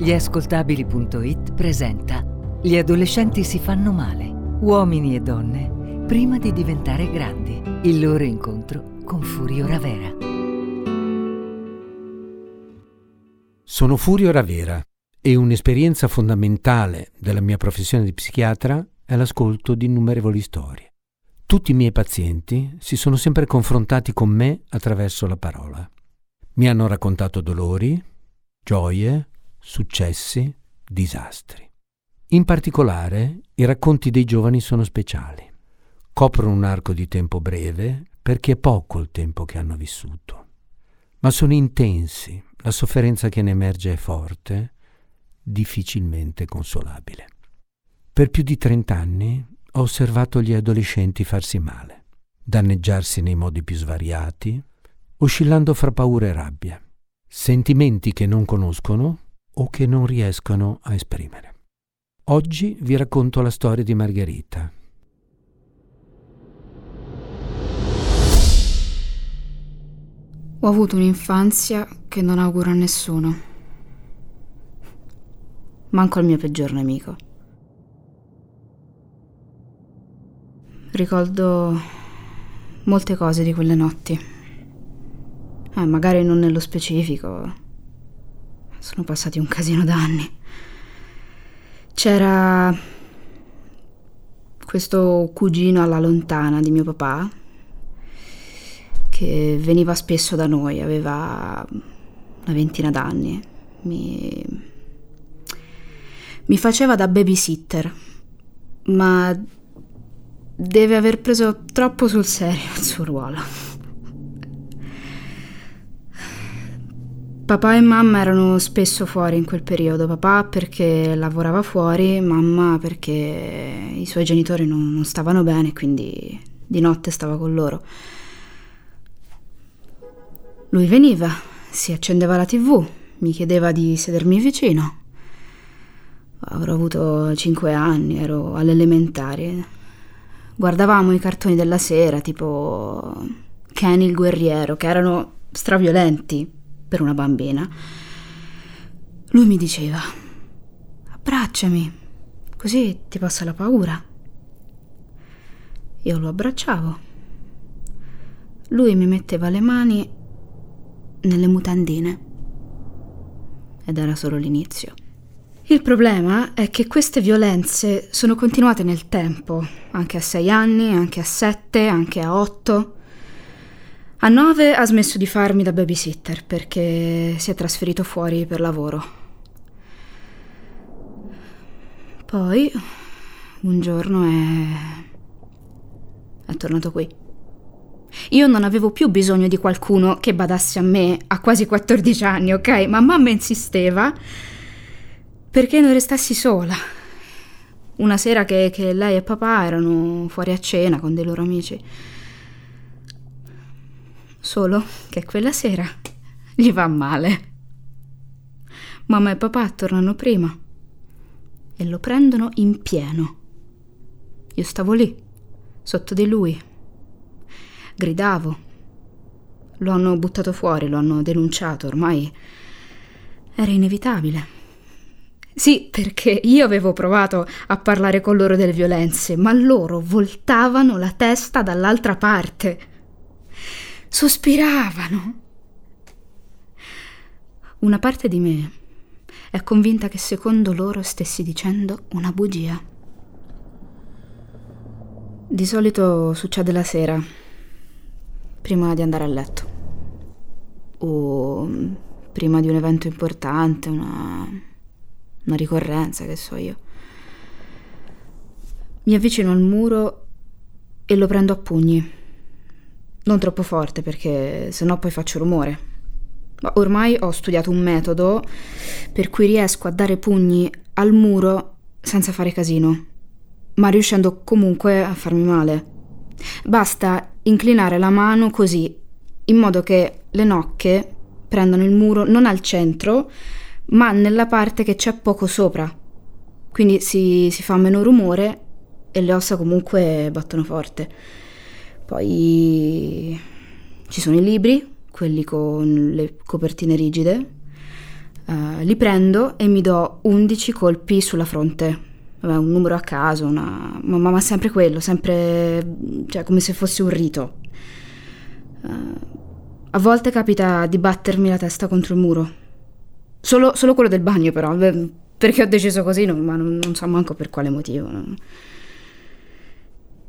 Gliascoltabili.it presenta Gli adolescenti si fanno male, uomini e donne, prima di diventare grandi. Il loro incontro con Furio Ravera. Sono Furio Ravera e un'esperienza fondamentale della mia professione di psichiatra è l'ascolto di innumerevoli storie. Tutti i miei pazienti si sono sempre confrontati con me attraverso la parola. Mi hanno raccontato dolori, gioie, successi, disastri. In particolare, i racconti dei giovani sono speciali. Coprono un arco di tempo breve perché è poco il tempo che hanno vissuto, ma sono intensi, la sofferenza che ne emerge è forte, difficilmente consolabile. Per più di trent'anni ho osservato gli adolescenti farsi male, danneggiarsi nei modi più svariati, oscillando fra paura e rabbia, sentimenti che non conoscono o che non riescono a esprimere. Oggi vi racconto la storia di Margherita. Ho avuto un'infanzia che non auguro a nessuno, manco al mio peggior nemico. Ricordo molte cose di quelle notti, eh, magari non nello specifico, sono passati un casino d'anni. C'era questo cugino alla lontana di mio papà che veniva spesso da noi, aveva una ventina d'anni. Mi, mi faceva da babysitter, ma deve aver preso troppo sul serio il suo ruolo. Papà e mamma erano spesso fuori in quel periodo, papà perché lavorava fuori, mamma perché i suoi genitori non, non stavano bene, quindi di notte stava con loro. Lui veniva, si accendeva la tv, mi chiedeva di sedermi vicino. Avrò avuto cinque anni, ero alle elementari. Guardavamo i cartoni della sera, tipo Kenny il guerriero, che erano straviolenti, per una bambina, lui mi diceva, abbracciami, così ti passa la paura. Io lo abbracciavo. Lui mi metteva le mani nelle mutandine. Ed era solo l'inizio. Il problema è che queste violenze sono continuate nel tempo, anche a sei anni, anche a sette, anche a otto. A nove ha smesso di farmi da babysitter perché si è trasferito fuori per lavoro. Poi, un giorno è... è tornato qui. Io non avevo più bisogno di qualcuno che badasse a me a quasi 14 anni, ok? Ma mamma insisteva perché non restassi sola. Una sera che, che lei e papà erano fuori a cena con dei loro amici. Solo che quella sera gli va male. Mamma e papà tornano prima e lo prendono in pieno. Io stavo lì, sotto di lui. Gridavo. Lo hanno buttato fuori, lo hanno denunciato, ormai era inevitabile. Sì, perché io avevo provato a parlare con loro delle violenze, ma loro voltavano la testa dall'altra parte sospiravano. Una parte di me è convinta che secondo loro stessi dicendo una bugia. Di solito succede la sera, prima di andare a letto, o prima di un evento importante, una, una ricorrenza, che so io. Mi avvicino al muro e lo prendo a pugni non troppo forte perché sennò poi faccio rumore. Ma ormai ho studiato un metodo per cui riesco a dare pugni al muro senza fare casino, ma riuscendo comunque a farmi male. Basta inclinare la mano così, in modo che le nocche prendano il muro non al centro, ma nella parte che c'è poco sopra. Quindi si, si fa meno rumore e le ossa comunque battono forte. Poi ci sono i libri, quelli con le copertine rigide, Uh, li prendo e mi do 11 colpi sulla fronte. Vabbè, un numero a caso, una... ma, ma, sempre quello, sempre cioè, come se fosse un rito. Uh, a volte capita di battermi la testa contro il muro. Solo, solo quello del bagno, però, perché ho deciso così, no, ma non, non, so manco per quale motivo. No.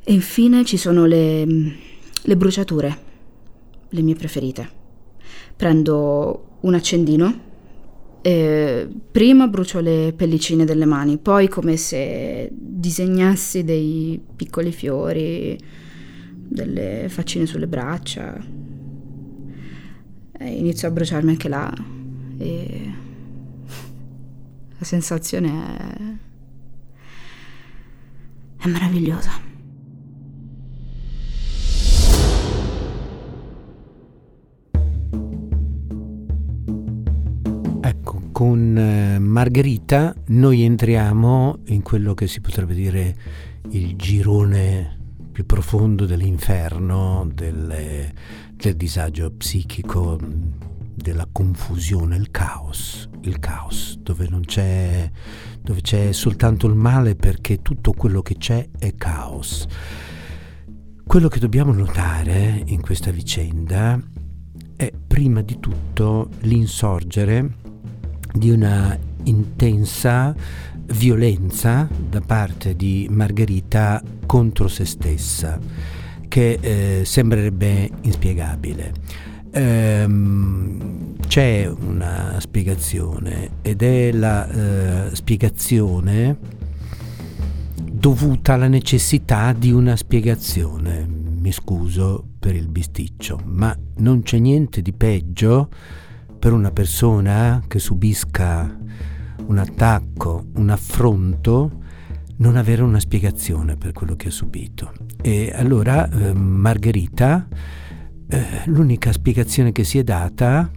E infine ci sono le, le bruciature, le mie preferite. Prendo un accendino e prima brucio le pellicine delle mani, poi come se disegnassi dei piccoli fiori, delle faccine sulle braccia, e inizio a bruciarmi anche là e la sensazione è, è meravigliosa. Con eh, Margherita noi entriamo in quello che si potrebbe dire il girone più profondo dell'inferno, delle, del disagio psichico, della confusione, il caos, il caos, dove non c'è, dove c'è soltanto il male perché tutto quello che c'è è caos. Quello che dobbiamo notare in questa vicenda è prima di tutto l'insorgere di una intensa violenza da parte di Margherita contro se stessa che eh, sembrerebbe inspiegabile. Ehm, c'è una spiegazione ed è la eh, spiegazione dovuta alla necessità di una spiegazione. Mi scuso per il bisticcio, ma non c'è niente di peggio per una persona che subisca un attacco, un affronto, non avere una spiegazione per quello che ha subito. E allora eh, Margherita, eh, l'unica spiegazione che si è data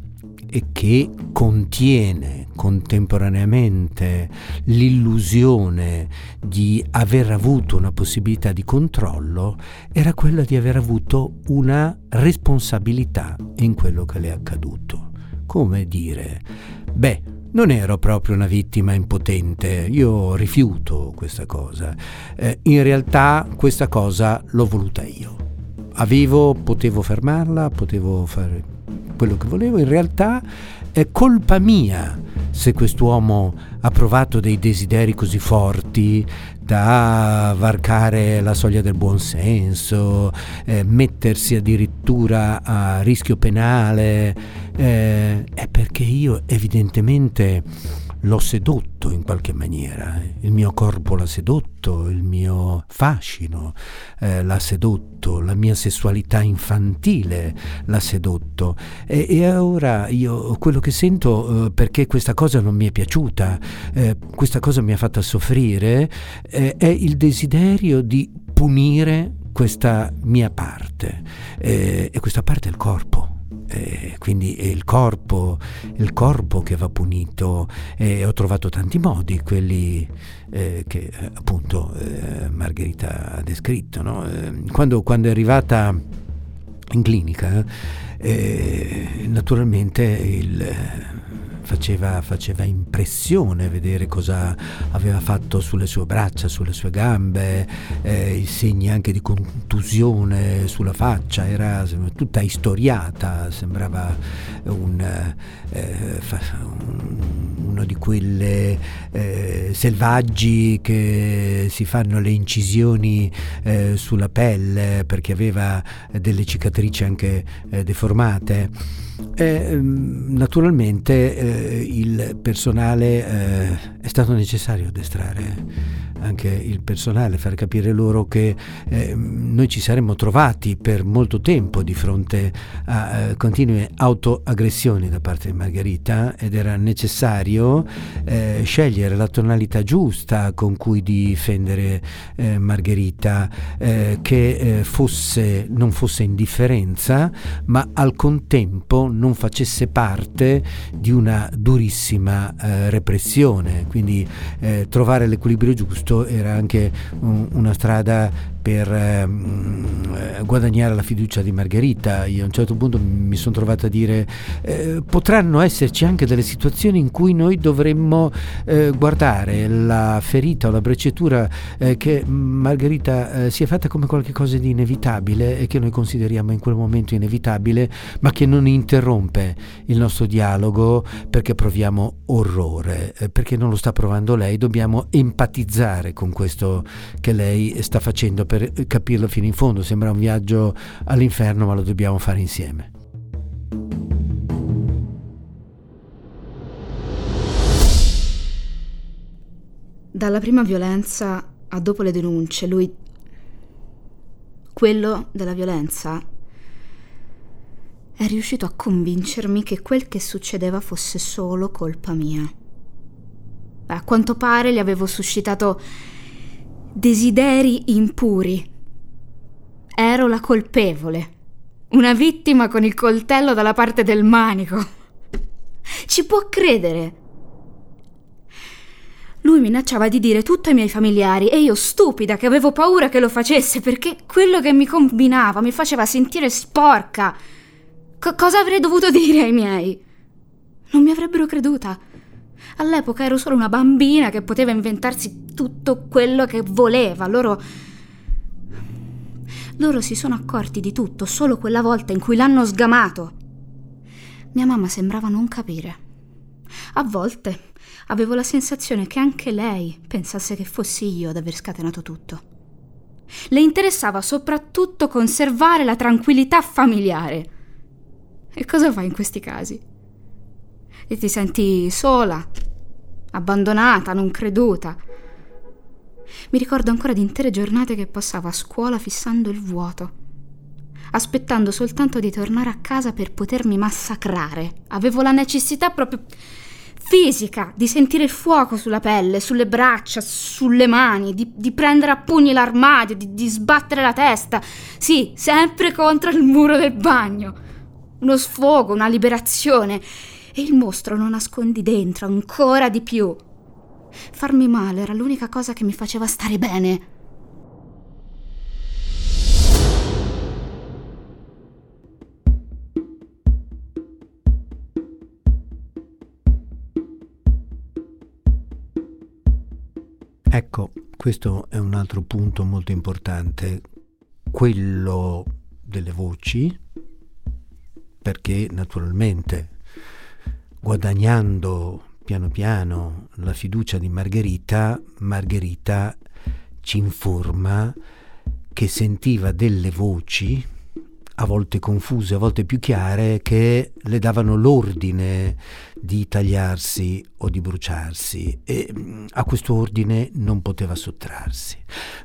e che contiene contemporaneamente l'illusione di aver avuto una possibilità di controllo era quella di aver avuto una responsabilità in quello che le è accaduto. Come dire, beh, non ero proprio una vittima impotente, io rifiuto questa cosa. Eh, in realtà questa cosa l'ho voluta io. Avevo, potevo fermarla, potevo fare quello che volevo, in realtà è colpa mia se quest'uomo ha provato dei desideri così forti da varcare la soglia del buonsenso, eh, mettersi addirittura a rischio penale, eh, è perché io evidentemente l'ho sedotto in qualche maniera, il mio corpo l'ha sedotto, il mio fascino eh, l'ha sedotto, la mia sessualità infantile l'ha sedotto. E, e ora io quello che sento eh, perché questa cosa non mi è piaciuta, eh, questa cosa mi ha fatto soffrire, eh, è il desiderio di punire questa mia parte. Eh, e questa parte è il corpo eh, quindi è il corpo, il corpo che va punito e ho trovato tanti modi, quelli eh, che appunto eh, Margherita ha descritto. No? Eh, quando, quando, è arrivata in clinica, eh, naturalmente il faceva, faceva, impressione vedere cosa aveva fatto sulle sue braccia, sulle sue gambe, eh, i segni anche di contusione sulla faccia, era tutta istoriata, sembrava un, eh, uno di quelle eh, selvaggi che si fanno le incisioni eh, sulla pelle perché aveva delle cicatrici anche eh, deformate. Eh, naturalmente eh, il personale eh, è stato necessario addestrare anche il personale, far capire loro che eh, noi ci saremmo trovati per molto tempo di fronte a eh, continue autoaggressioni da parte di Margherita ed era necessario eh, scegliere la tonalità giusta con cui difendere eh, Margherita, eh, che eh, fosse, non fosse indifferenza, ma al contempo non facesse parte di una durissima repressione. Quindi trovare l'equilibrio giusto era anche un, una strada per eh, guadagnare la fiducia di Margherita. Io a un certo punto mi sono trovato a dire eh, potranno esserci anche delle situazioni in cui noi dovremmo eh, guardare la ferita o la brecciatura eh, che Margherita eh, si è fatta come qualcosa di inevitabile e che noi consideriamo in quel momento inevitabile, ma che non interrompe il nostro dialogo perché proviamo orrore, eh, perché non lo sta provando lei, dobbiamo empatizzare con questo che lei sta facendo per capirlo fino in fondo. Sembra un viaggio all'inferno, ma lo dobbiamo fare insieme. Dalla prima violenza a dopo le denunce, lui, quello della violenza, è riuscito a convincermi che quel che succedeva fosse solo colpa mia. A quanto pare gli avevo suscitato desideri impuri. Ero la colpevole, una vittima con il coltello dalla parte del manico. Ci può credere? Lui minacciava di dire tutto ai miei familiari e io, stupida, che avevo paura che lo facesse perché quello che mi combinava mi faceva sentire sporca. C- cosa avrei dovuto dire ai miei? Non mi avrebbero creduta. All'epoca ero solo una bambina che poteva inventarsi tutto quello che voleva. Loro. Loro si sono accorti di tutto solo quella volta in cui l'hanno sgamato. Mia mamma sembrava non capire. A volte avevo la sensazione che anche lei pensasse che fossi io ad aver scatenato tutto. Le interessava soprattutto conservare la tranquillità familiare. E cosa fai in questi casi? E ti senti sola, abbandonata, non creduta. Mi ricordo ancora di intere giornate che passavo a scuola fissando il vuoto, aspettando soltanto di tornare a casa per potermi massacrare. Avevo la necessità proprio fisica, di sentire il fuoco sulla pelle, sulle braccia, sulle mani, di, di prendere a pugni l'armadio, di, di sbattere la testa. Sì, sempre contro il muro del bagno. Uno sfogo, una liberazione. E il mostro lo nascondi dentro ancora di più. Farmi male era l'unica cosa che mi faceva stare bene. Ecco, questo è un altro punto molto importante, quello delle voci, perché naturalmente guadagnando piano piano la fiducia di Margherita, Margherita ci informa che sentiva delle voci a volte confuse, a volte più chiare, che le davano l'ordine di tagliarsi o di bruciarsi e mm, a questo ordine non poteva sottrarsi.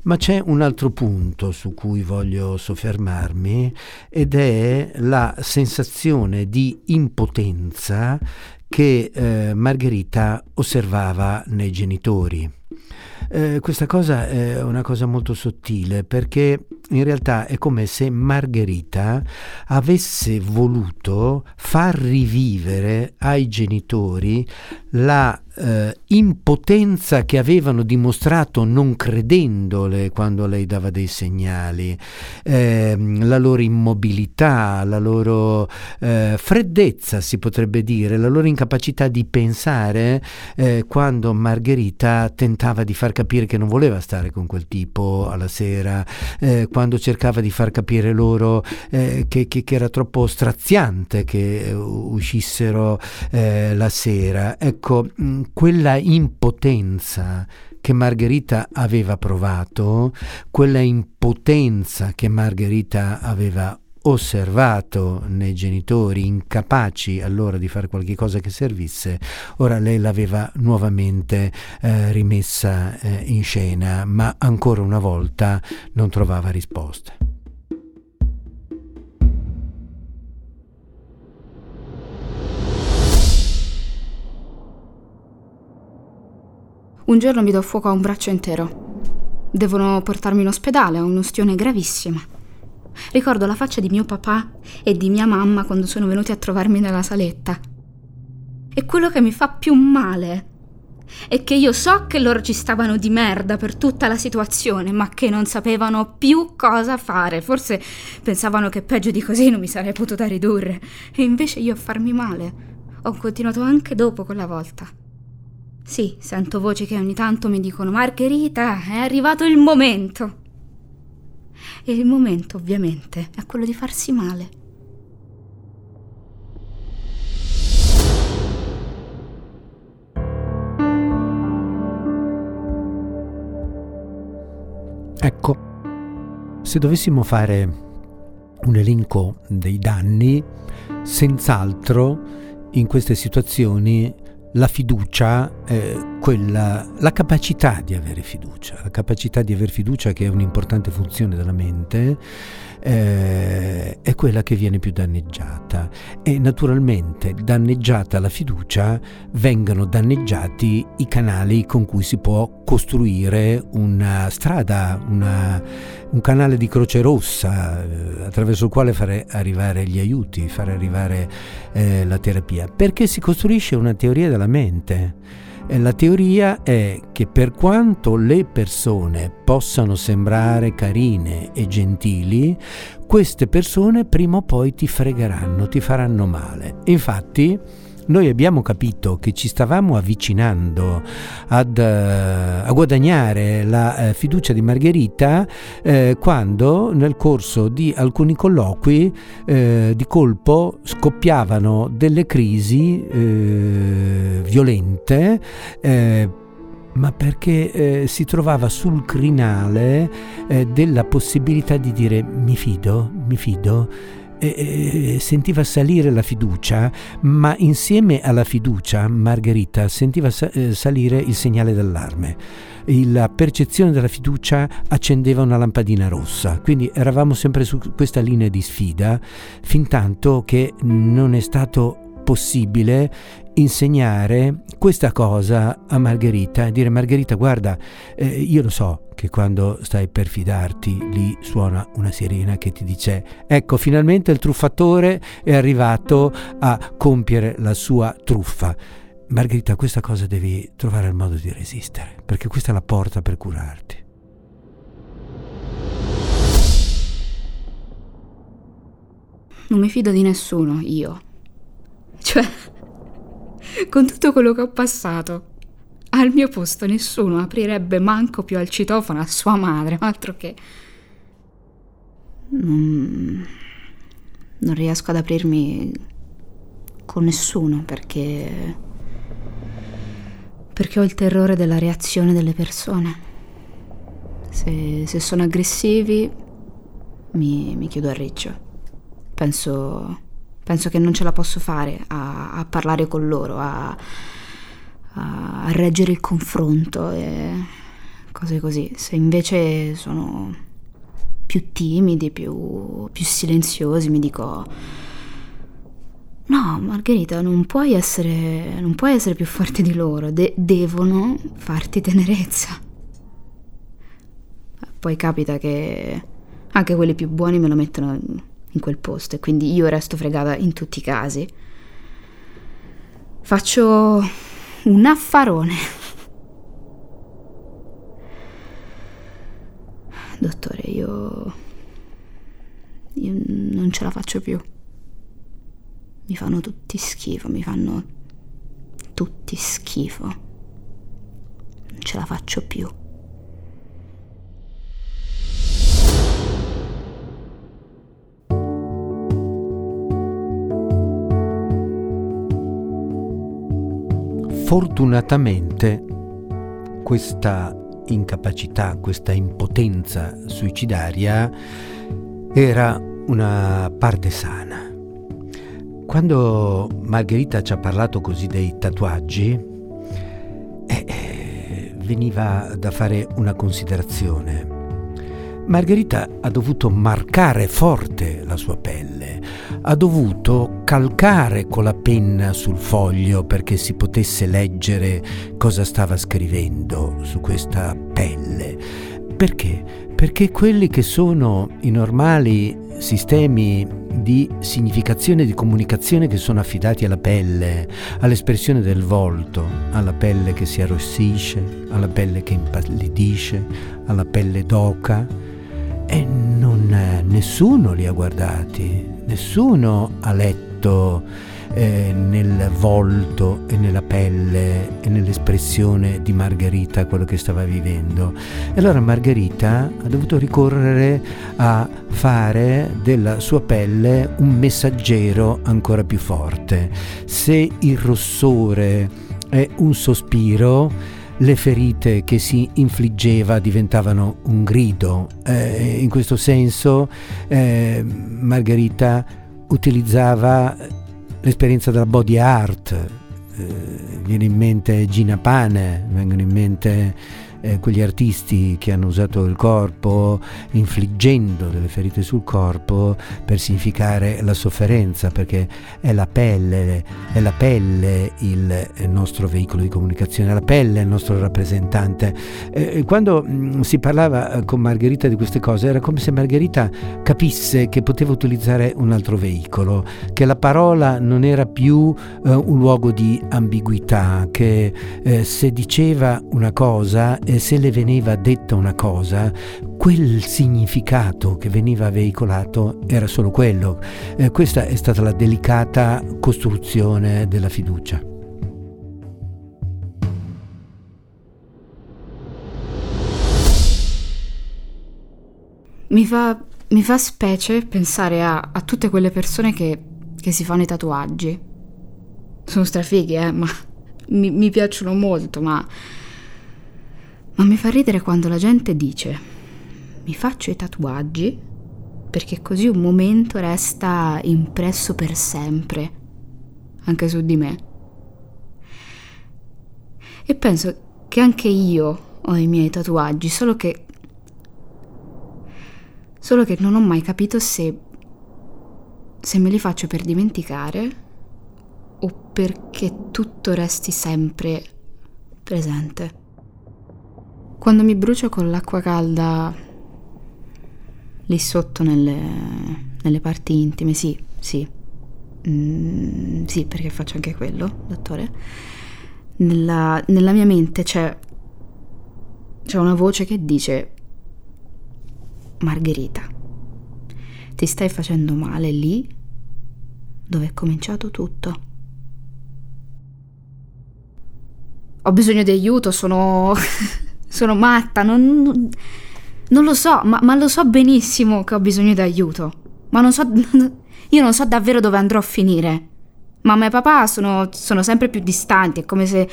Ma c'è un altro punto su cui voglio soffermarmi ed è la sensazione di impotenza che eh, Margherita osservava nei genitori. Eh, questa cosa è una cosa molto sottile perché in realtà è come se Margherita avesse voluto far rivivere ai genitori la eh, impotenza che avevano dimostrato non credendole quando lei dava dei segnali, eh, la loro immobilità, la loro eh, freddezza si potrebbe dire, la loro incapacità di pensare eh, quando Margherita tentava di far capire che non voleva stare con quel tipo alla sera, eh, quando cercava di far capire loro eh, che, che, che, era troppo straziante che uscissero la sera. Ecco, mh, quella impotenza che Margherita aveva provato, quella impotenza che Margherita aveva osservato nei genitori incapaci allora di fare qualche cosa che servisse, ora lei l'aveva nuovamente eh, rimessa eh, in scena, ma ancora una volta non trovava risposte. Un giorno mi do fuoco a un braccio intero. Devono portarmi in ospedale, ho un'ustione gravissima. Ricordo la faccia di mio papà e di mia mamma quando sono venuti a trovarmi nella saletta. E quello che mi fa più male e che io so che loro ci stavano di merda per tutta la situazione, ma che non sapevano più cosa fare. Forse pensavano che peggio di così non mi sarei potuta ridurre. E invece io a farmi male. Ho continuato anche dopo quella volta. Sì, sento voci che ogni tanto mi dicono Margherita, è arrivato il momento. E il momento, ovviamente, è quello di farsi male. Ecco, se dovessimo fare un elenco dei danni, senz'altro in queste situazioni la fiducia, eh, quella, la capacità di avere fiducia, la capacità di avere fiducia che è un'importante funzione della mente, eh, è quella che viene più danneggiata. E naturalmente danneggiata la fiducia vengono danneggiati i canali con cui si può costruire una strada, una, un canale di croce rossa eh, attraverso il quale fare arrivare gli aiuti, fare arrivare eh, la terapia, perché si costruisce una teoria della mente la teoria è che per quanto le persone possano sembrare carine e gentili, queste persone prima o poi ti fregheranno, ti faranno male. Infatti, noi abbiamo capito che ci stavamo avvicinando ad, uh, a guadagnare la uh, fiducia di Margherita uh, quando nel corso di alcuni colloqui di colpo scoppiavano delle crisi violente ma perché eh, si trovava sul crinale eh, della possibilità di dire mi fido, mi fido, eh, sentiva salire la fiducia, ma insieme alla fiducia Margherita sentiva sa- eh, salire il segnale d'allarme. La percezione della fiducia accendeva una lampadina rossa, quindi eravamo sempre su questa linea di sfida, fin tanto che non è stato possibile insegnare questa cosa a Margherita e dire Margherita guarda eh, io lo so che quando stai per fidarti lì suona una sirena che ti dice ecco finalmente il truffatore è arrivato a compiere la sua truffa. Margherita questa cosa devi trovare il modo di resistere perché questa è la porta per curarti. Non mi fido di nessuno, io. Cioè, con tutto quello che ho passato, al mio posto nessuno aprirebbe manco più al citofono a sua madre, altro che... Non, non riesco ad aprirmi con nessuno perché... perché ho il terrore della reazione delle persone. Se, se sono aggressivi mi, mi chiudo a riccio. Penso, penso che non ce la posso fare a, a parlare con loro, a a, reggere il confronto e cose così. Se invece sono più timidi, più, più silenziosi, mi dico... No, Margherita, non puoi essere, non puoi essere più forte di loro, De- devono farti tenerezza. Poi capita che anche quelli più buoni me lo mettono in quel posto e quindi io resto fregata in tutti i casi. Faccio un affarone. Dottore, io... io non ce la faccio più. Mi fanno tutti schifo, mi fanno tutti schifo. Non ce la faccio più. Fortunatamente questa incapacità, questa impotenza suicidaria era una parte sana. Quando Margherita ci ha parlato così dei tatuaggi, eh, eh, veniva da fare una considerazione. Margherita ha dovuto marcare forte la sua pelle, ha dovuto calcare con la penna sul foglio perché si potesse leggere cosa stava scrivendo su questa pelle. Perché? Perché quelli che sono i normali sistemi di significazione e di comunicazione che sono affidati alla pelle, all'espressione del volto, alla pelle che si arrossisce, alla pelle che impallidisce, alla pelle d'oca. E non, nessuno li ha guardati, nessuno ha letto eh, nel volto e nella pelle e nell'espressione di Margherita quello che stava vivendo. E allora Margherita ha dovuto ricorrere a fare della sua pelle un messaggero ancora più forte. Se il rossore è un sospiro, le ferite che si infliggeva diventavano un grido. Eh, in questo senso eh, Margherita utilizzava l'esperienza della body art, eh, viene in mente Gina Pane, vengono in mente eh, quegli artisti che hanno usato il corpo infliggendo delle ferite sul corpo per significare la sofferenza, perché è la pelle, è la pelle il, nostro veicolo di comunicazione, la pelle è il nostro rappresentante. Eh, quando mh, mm, si parlava eh, con Margherita di queste cose era come se Margherita capisse che poteva utilizzare un altro veicolo, che la parola non era più eh, un luogo di ambiguità, che eh, se diceva una cosa se le veniva detta una cosa, quel significato che veniva veicolato era solo quello. Eh, questa è stata la delicata costruzione della fiducia. Mi fa, mi fa specie pensare a, a, tutte quelle persone che, che si fanno i tatuaggi. Sono strafighi, eh, ma mi, mi piacciono molto, ma ma mi fa ridere quando la gente dice mi faccio i tatuaggi perché così un momento resta impresso per sempre, anche su di me. E penso che anche io ho i miei tatuaggi, solo che... Solo che non ho mai capito se... se me li faccio per dimenticare o perché tutto resti sempre presente. Quando mi brucio con l'acqua calda lì sotto nelle, nelle parti intime, sì, sì. Mm, sì, perché faccio anche quello, dottore. Nella, nella mia mente c'è, c'è una voce che dice Margherita, ti stai facendo male lì dove è cominciato tutto. Ho bisogno di aiuto, sono... sono matta, non, non lo so, ma, ma, lo so benissimo che ho bisogno di aiuto. Ma non so, io non so davvero dove andrò a finire. Mamma e papà sono, sono sempre più distanti, è come se...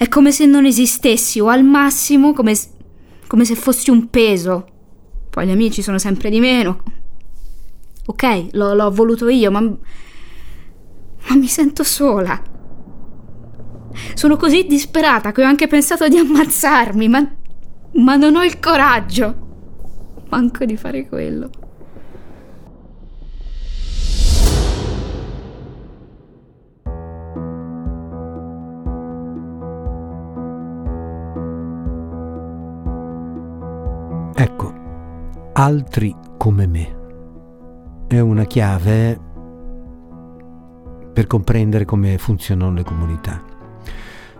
È come se non esistessi o al massimo come, come se fossi un peso. Poi gli amici sono sempre di meno. Ok, l'ho, l'ho voluto io, ma... Ma mi sento sola. Sono così disperata che ho anche pensato di ammazzarmi, ma, ma non ho il coraggio. Manco di fare quello. Ecco, altri come me. È una chiave per comprendere come funzionano le comunità.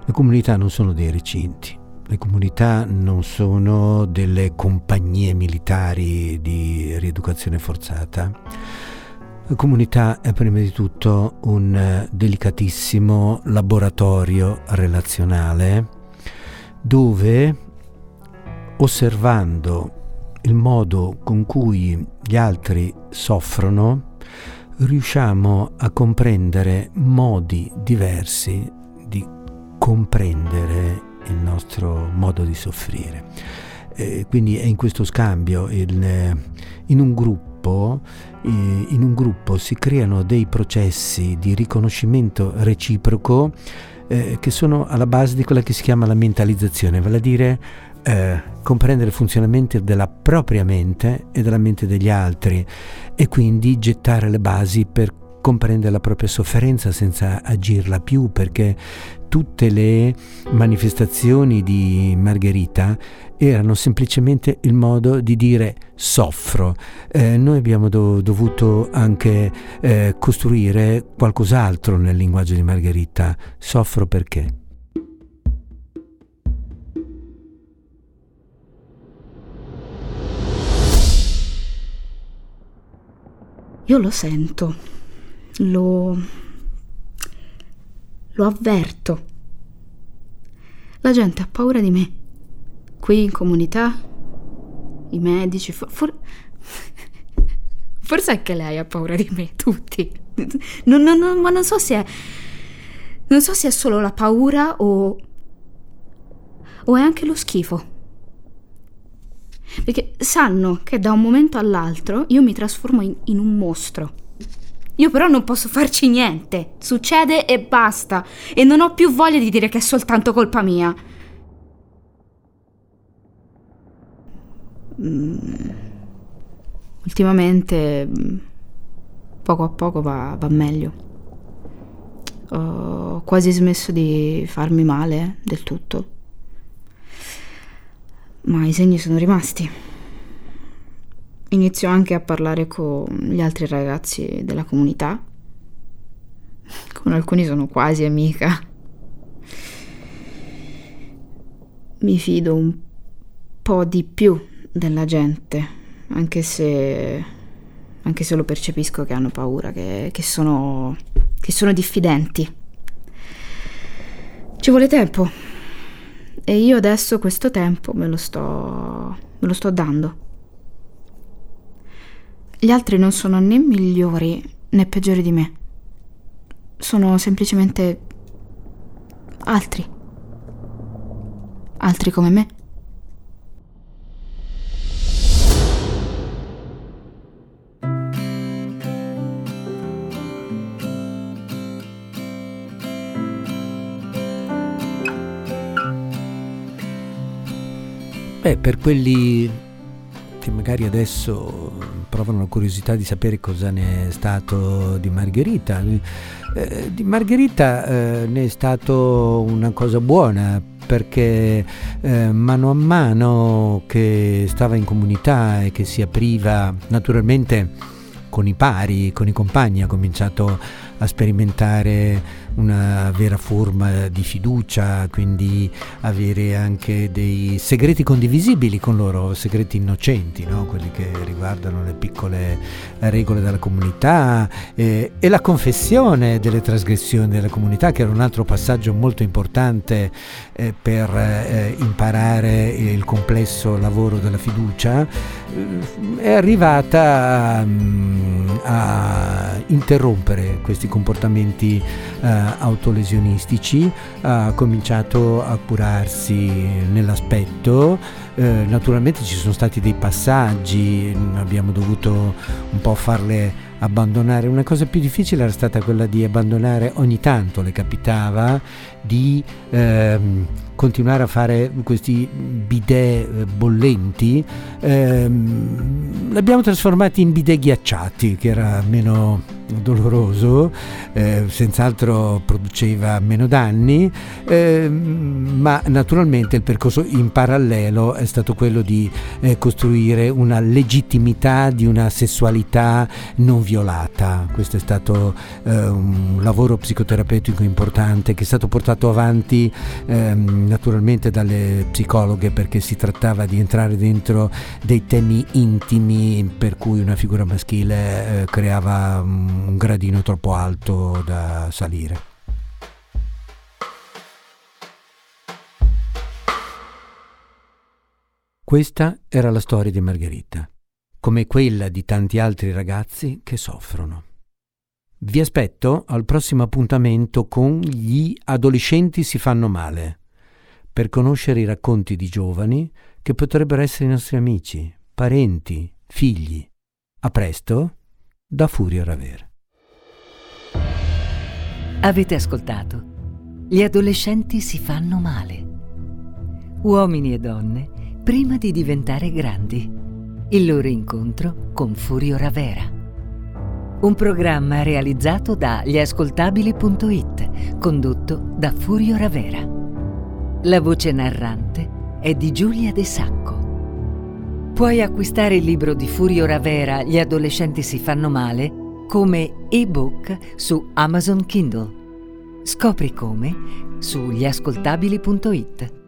Le comunità non sono dei recinti, le comunità non sono delle compagnie militari di rieducazione forzata. La comunità è prima di tutto un delicatissimo laboratorio relazionale dove osservando il modo con cui gli altri soffrono, riusciamo a comprendere modi diversi comprendere il nostro modo di soffrire. Eh, quindi è in questo scambio, in, eh, in un gruppo, eh, in un gruppo si creano dei processi di riconoscimento reciproco eh, che sono alla base di quella che si chiama la mentalizzazione, vale a dire eh, comprendere il funzionamento della propria mente e della mente degli altri e quindi gettare le basi per comprendere la propria sofferenza senza agirla più perché tutte le manifestazioni di Margherita erano semplicemente il modo di dire soffro. Eh, noi abbiamo do- dovuto anche eh, costruire qualcos'altro nel linguaggio di Margherita. Soffro perché? Io lo sento, lo, lo avverto. La gente ha paura di me. Qui in comunità, i medici, for, for, forse anche lei ha paura di me, tutti. Non, non, non, ma non so se è. Non so se è solo la paura o. o è anche lo schifo. Perché sanno che da un momento all'altro io mi trasformo in, in un mostro. Io però non posso farci niente. Succede e basta. E non ho più voglia di dire che è soltanto colpa mia. Mm. Ultimamente, mm, poco a poco va, va meglio. Ho quasi smesso di farmi male del tutto ma i segni sono rimasti. Inizio anche a parlare con gli altri ragazzi della comunità. Con alcuni sono quasi amica. Mi fido un po' di più della gente, anche se, anche se lo percepisco che hanno paura, che, che, sono, che sono diffidenti. Ci vuole tempo e io adesso questo tempo me lo sto, me lo sto dando. Gli altri non sono né migliori né peggiori di me. Sono semplicemente altri. Altri come me. Beh, per quelli che magari adesso provano la curiosità di sapere cosa ne è stato di Margherita, eh, di Margherita eh, ne è stato una cosa buona perché eh, mano a mano che stava in comunità e che si apriva naturalmente con i pari, con i compagni, ha cominciato a sperimentare una vera forma di fiducia, quindi avere anche dei segreti condivisibili con loro, segreti innocenti, no? quelli che riguardano le piccole regole della comunità eh, e la confessione delle trasgressioni della comunità, che era un altro passaggio molto importante eh, per eh, imparare il complesso lavoro della fiducia, eh, è arrivata um, a interrompere questi comportamenti eh, autolesionistici, ha cominciato a curarsi nell'aspetto, eh, naturalmente ci sono stati dei passaggi, abbiamo dovuto un po' farle abbandonare. Una cosa più difficile era stata quella di abbandonare ogni tanto, le capitava di ehm, continuare a fare questi bidet eh, bollenti, ehm, l'abbiamo trasformati in bidet ghiacciati, che era meno doloroso, eh, senz'altro produceva meno danni, eh, ma naturalmente il percorso in parallelo è stato quello di eh, costruire una legittimità di una sessualità non violata. Questo è stato eh, un lavoro psicoterapeutico importante che è stato portato avanti ehm, naturalmente dalle psicologhe perché si trattava di entrare dentro dei temi intimi per cui una figura maschile eh, creava un gradino troppo alto da salire. Questa era la storia di Margherita, come quella di tanti altri ragazzi che soffrono. Vi aspetto al prossimo appuntamento con Gli adolescenti si fanno male, per conoscere i racconti di giovani che potrebbero essere i nostri amici, parenti, figli. A presto da Furio Ravera. Avete ascoltato? Gli adolescenti si fanno male. Uomini e donne prima di diventare grandi. Il loro incontro con Furio Ravera. un programma realizzato da gliascoltabili.it, condotto da Furio Ravera. La voce narrante è di Giulia De Sacco. Puoi acquistare il libro di Furio Ravera Gli adolescenti si fanno male come ebook su Amazon Kindle. Scopri come su gliascoltabili.it.